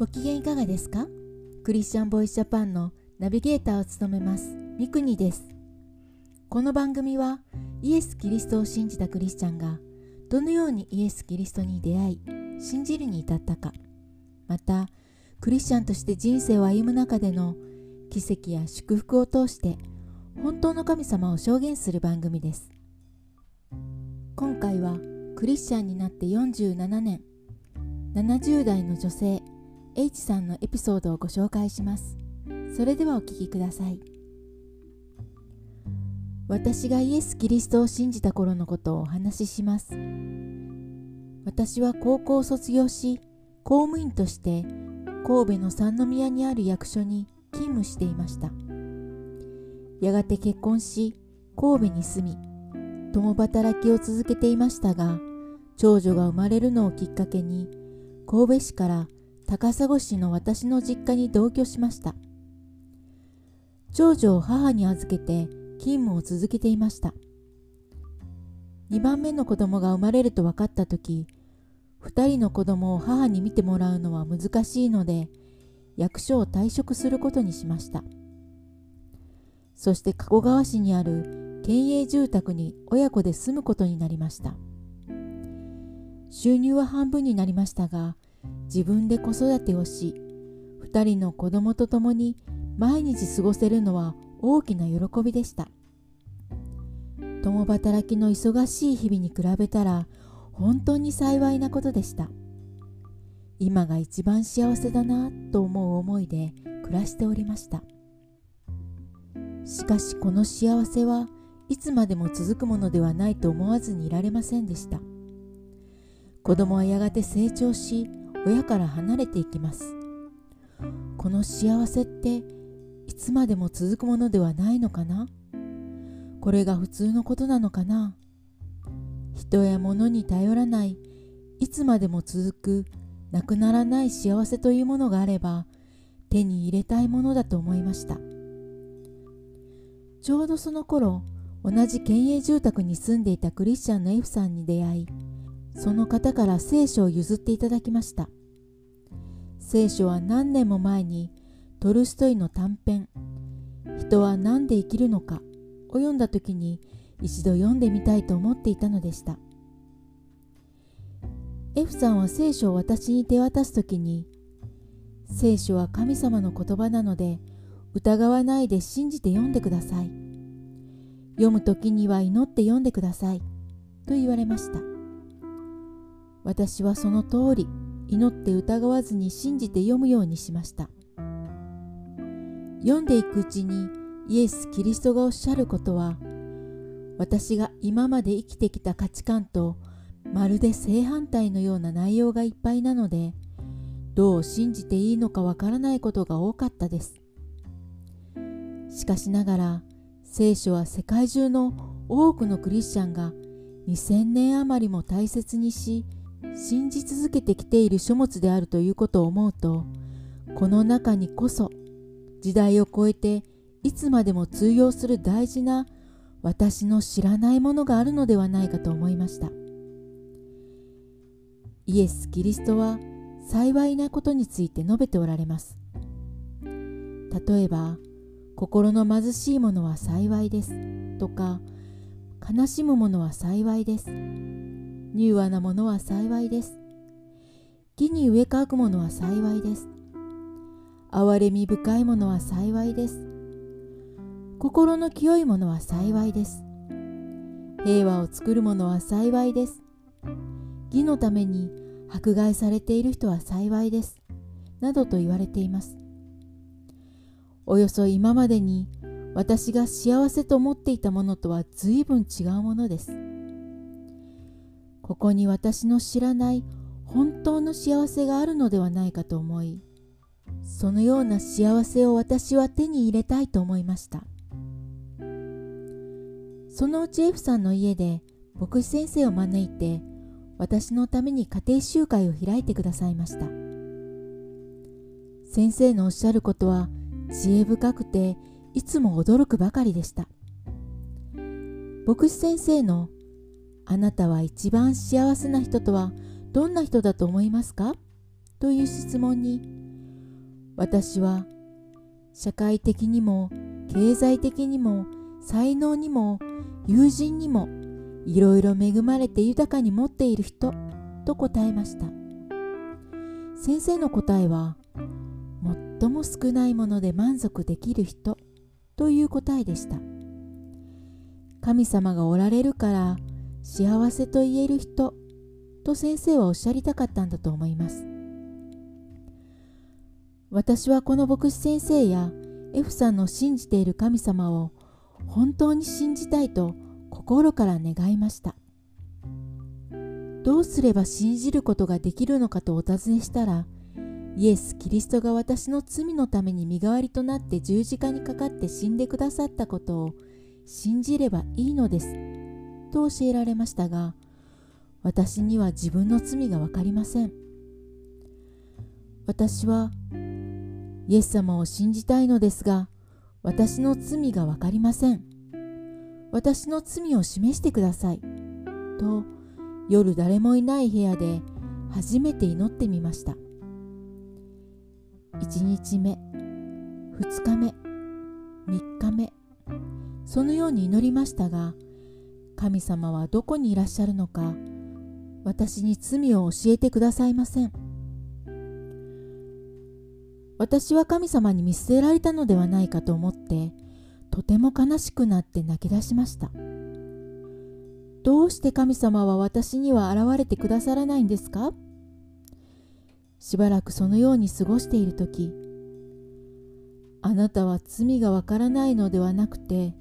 ご機嫌いかがですか？クリスチャンボイスジャパンのナビゲーターを務めますミクニです。この番組はイエス・キリストを信じたクリスチャンがどのようにイエス・キリストに出会い信じるに至ったかまたクリスチャンとして人生を歩む中での奇跡や祝福を通して本当の神様を証言する番組です。今回はクリスチャンになって47年70代の女性 H さんのエピソードをご紹介します。それではお聞きください。私がイエス・キリストを信じた頃のことをお話しします。私は高校を卒業し公務員として神戸の三宮にある役所に勤務していました。やがて結婚し神戸に住み共働きを続けていましたが長女が生まれるのをきっかけに神戸市から高砂市の私の実家に同居しました。長女を母に預けて勤務を続けていました。2番目の子供が生まれると分かった時2人の子供を母に見てもらうのは難しいので役所を退職することにしました。そして加古川市にある県営住宅に親子で住むことになりました。収入は半分になりましたが自分で子育てをし2人の子供と共に毎日過ごせるのは大きな喜びでした。共働きの忙しい日々に比べたら本当に幸いなことでした。今が一番幸せだなと思う思いで暮らしておりました。しかしこの幸せはいつまでも続くものではないと思わずにいられませんでした。子供はやがて成長し親から離れていきます。この幸せっていつまでも続くものではないのかな？これが普通のことなのかな？人や物に頼らないいつまでも続くなくならない幸せというものがあれば手に入れたいものだと思いました。ちょうどその頃同じ県営住宅に住んでいたクリスチャンの F さんに出会いその方から聖書を譲っていただきました。聖書は何年も前にトルストイの短編「人は何で生きるのか」を読んだ時に一度読んでみたいと思っていたのでした。F さんは聖書を私に手渡す時に聖書は神様の言葉なので疑わないで信じて読んでください。読む時には祈って読んでくださいと言われました。私はその通り祈って疑わずに信じて読むようにしました。読んでいくうちにイエス・キリストがおっしゃることは私が今まで生きてきた価値観とまるで正反対のような内容がいっぱいなのでどう信じていいのかわからないことが多かったです。しかしながら聖書は世界中の多くのクリスチャンが2000年余りも大切にし信じ続けてきている書物であるということを思うとこの中にこそ時代を超えていつまでも通用する大事な私の知らないものがあるのではないかと思いました。イエス・キリストは幸いなことについて述べておられます。例えば心の貧しい者は幸いです。とか悲しむ者は幸いです。柔和なものは幸いです。木に植え替くものは幸いです。憐れみ深いものは幸いです。心の清いものは幸いです。平和を作るものは幸いです。義のために迫害されている人は幸いです。などと言われています。およそ今までに私が幸せと思っていたものとは随分違うものです。ここに私の知らない本当の幸せがあるのではないかと思いそのような幸せを私は手に入れたいと思いました。そのうち F さんの家で牧師先生を招いて私のために家庭集会を開いてくださいました。先生のおっしゃることは知恵深くていつも驚くばかりでした。牧師先生のあなたは一番幸せな人とはどんな人だと思いますか？という質問に私は社会的にも経済的にも才能にも友人にもいろいろ恵まれて豊かに持っている人と答えました。先生の答えは最も少ないもので満足できる人という答えでした。神様がおられるから幸せと言える人と先生はおっしゃりたかったんだと思います。私はこの牧師先生や F さんの信じている神様を本当に信じたいと心から願いました。どうすれば信じることができるのかとお尋ねしたらイエス・キリストが私の罪のために身代わりとなって十字架にかかって死んでくださったことを信じればいいのです。と教えられましたが私には自分の罪が分かりません。私はイエス様を信じたいのですが私の罪が分かりません。私の罪を示してください。と夜誰もいない部屋で初めて祈ってみました。1日目2日目3日目そのように祈りましたが神様はどこにいらっしゃるのか私に罪を教えてくださいません。私は神様に見捨てられたのではないかと思ってとても悲しくなって泣き出しました。どうして神様は私には現れてくださらないんですか？しばらくそのように過ごしている時あなたは罪がわからないのではなくて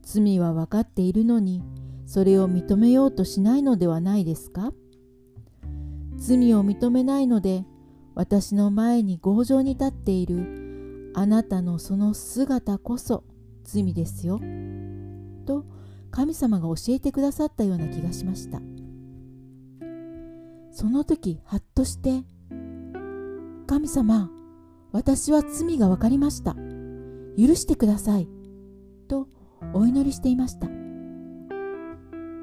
罪は分かっているのにそれを認めようとしないのではないですか？罪を認めないので私の前に強情に立っているあなたのその姿こそ罪ですよ。と神様が教えてくださったような気がしました。その時はっとして「神様私は罪が分かりました許してください」とお祈りしていました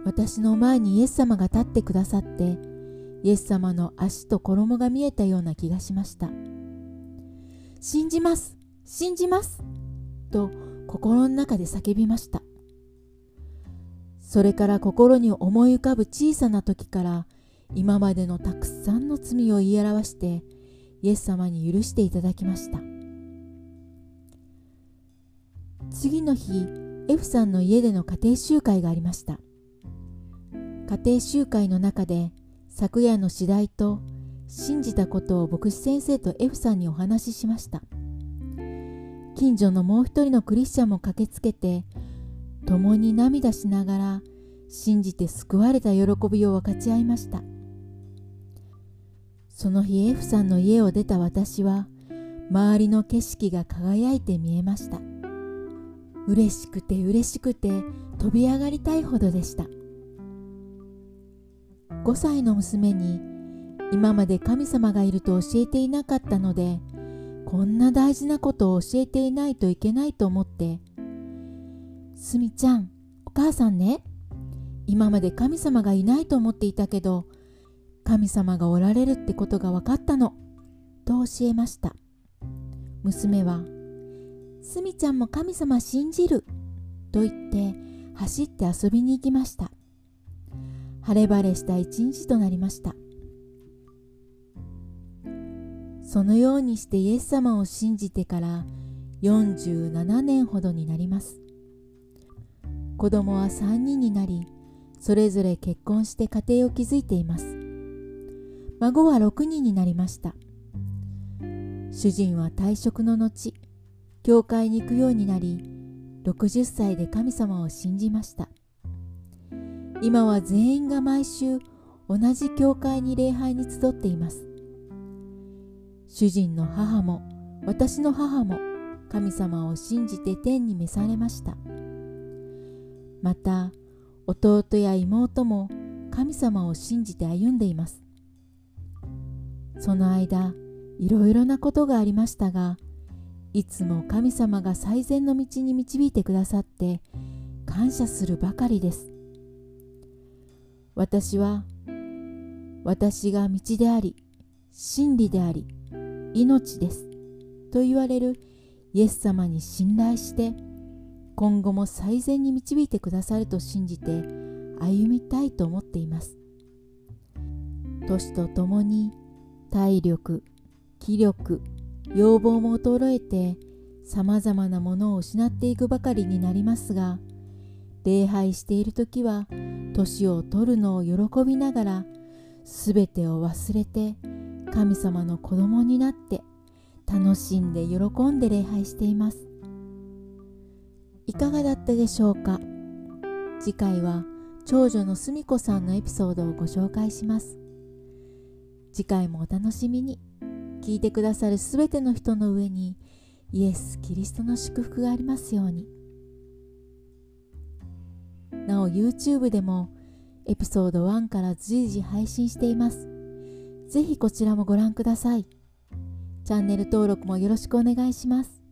私の前にイエス様が立ってくださってイエス様の足と衣が見えたような気がしました。信じます信じますと心の中で叫びました。それから心に思い浮かぶ小さな時から今までのたくさんの罪を言い表してイエス様に許していただきました。次の日 F さんの家での家庭集会がありました。家庭集会の中で昨夜の次第と信じたことを牧師先生と F さんにお話ししました。近所のもう一人のクリスチャンも駆けつけて共に涙しながら信じて救われた喜びを分かち合いました。その日 F さんの家を出た私は周りの景色が輝いて見えました。嬉しくて嬉しくて飛び上がりたいほどでした。5歳の娘に今まで神様がいると教えていなかったのでこんな大事なことを教えていないといけないと思って「すみちゃんお母さんね。今まで神様がいないと思っていたけど神様がおられるってことが分かったの」と教えました。娘は「すみちゃんも神様信じる」と言って走って遊びに行きました。晴れ晴れした一日となりました。そのようにしてイエス様を信じてから47年ほどになります。子供は3人になりそれぞれ結婚して家庭を築いています。孫は6人になりました。主人は退職の後教会に行くようになり60歳で神様を信じました。今は全員が毎週同じ教会に礼拝に集っています。主人の母も私の母も神様を信じて天に召されました。また弟や妹も神様を信じて歩んでいます。その間いろいろなことがありましたがいつも神様が最善の道に導いてくださって感謝するばかりです。私は私が道であり真理であり命ですと言われるイエス様に信頼して今後も最善に導いてくださると信じて歩みたいと思っています。年とともに体力気力要望も衰えてさまざまなものを失っていくばかりになりますが礼拝している時は年を取るのを喜びながら全てを忘れて神様の子供になって楽しんで喜んで礼拝しています。いかがだったでしょうか？次回は長女のすみ子さんのエピソードをご紹介します。次回もお楽しみに。聞いてくださるすべての人の上にイエス・キリストの祝福がありますように。なお YouTube でもエピソード1から随時配信しています。ぜひこちらもご覧ください。チャンネル登録もよろしくお願いします。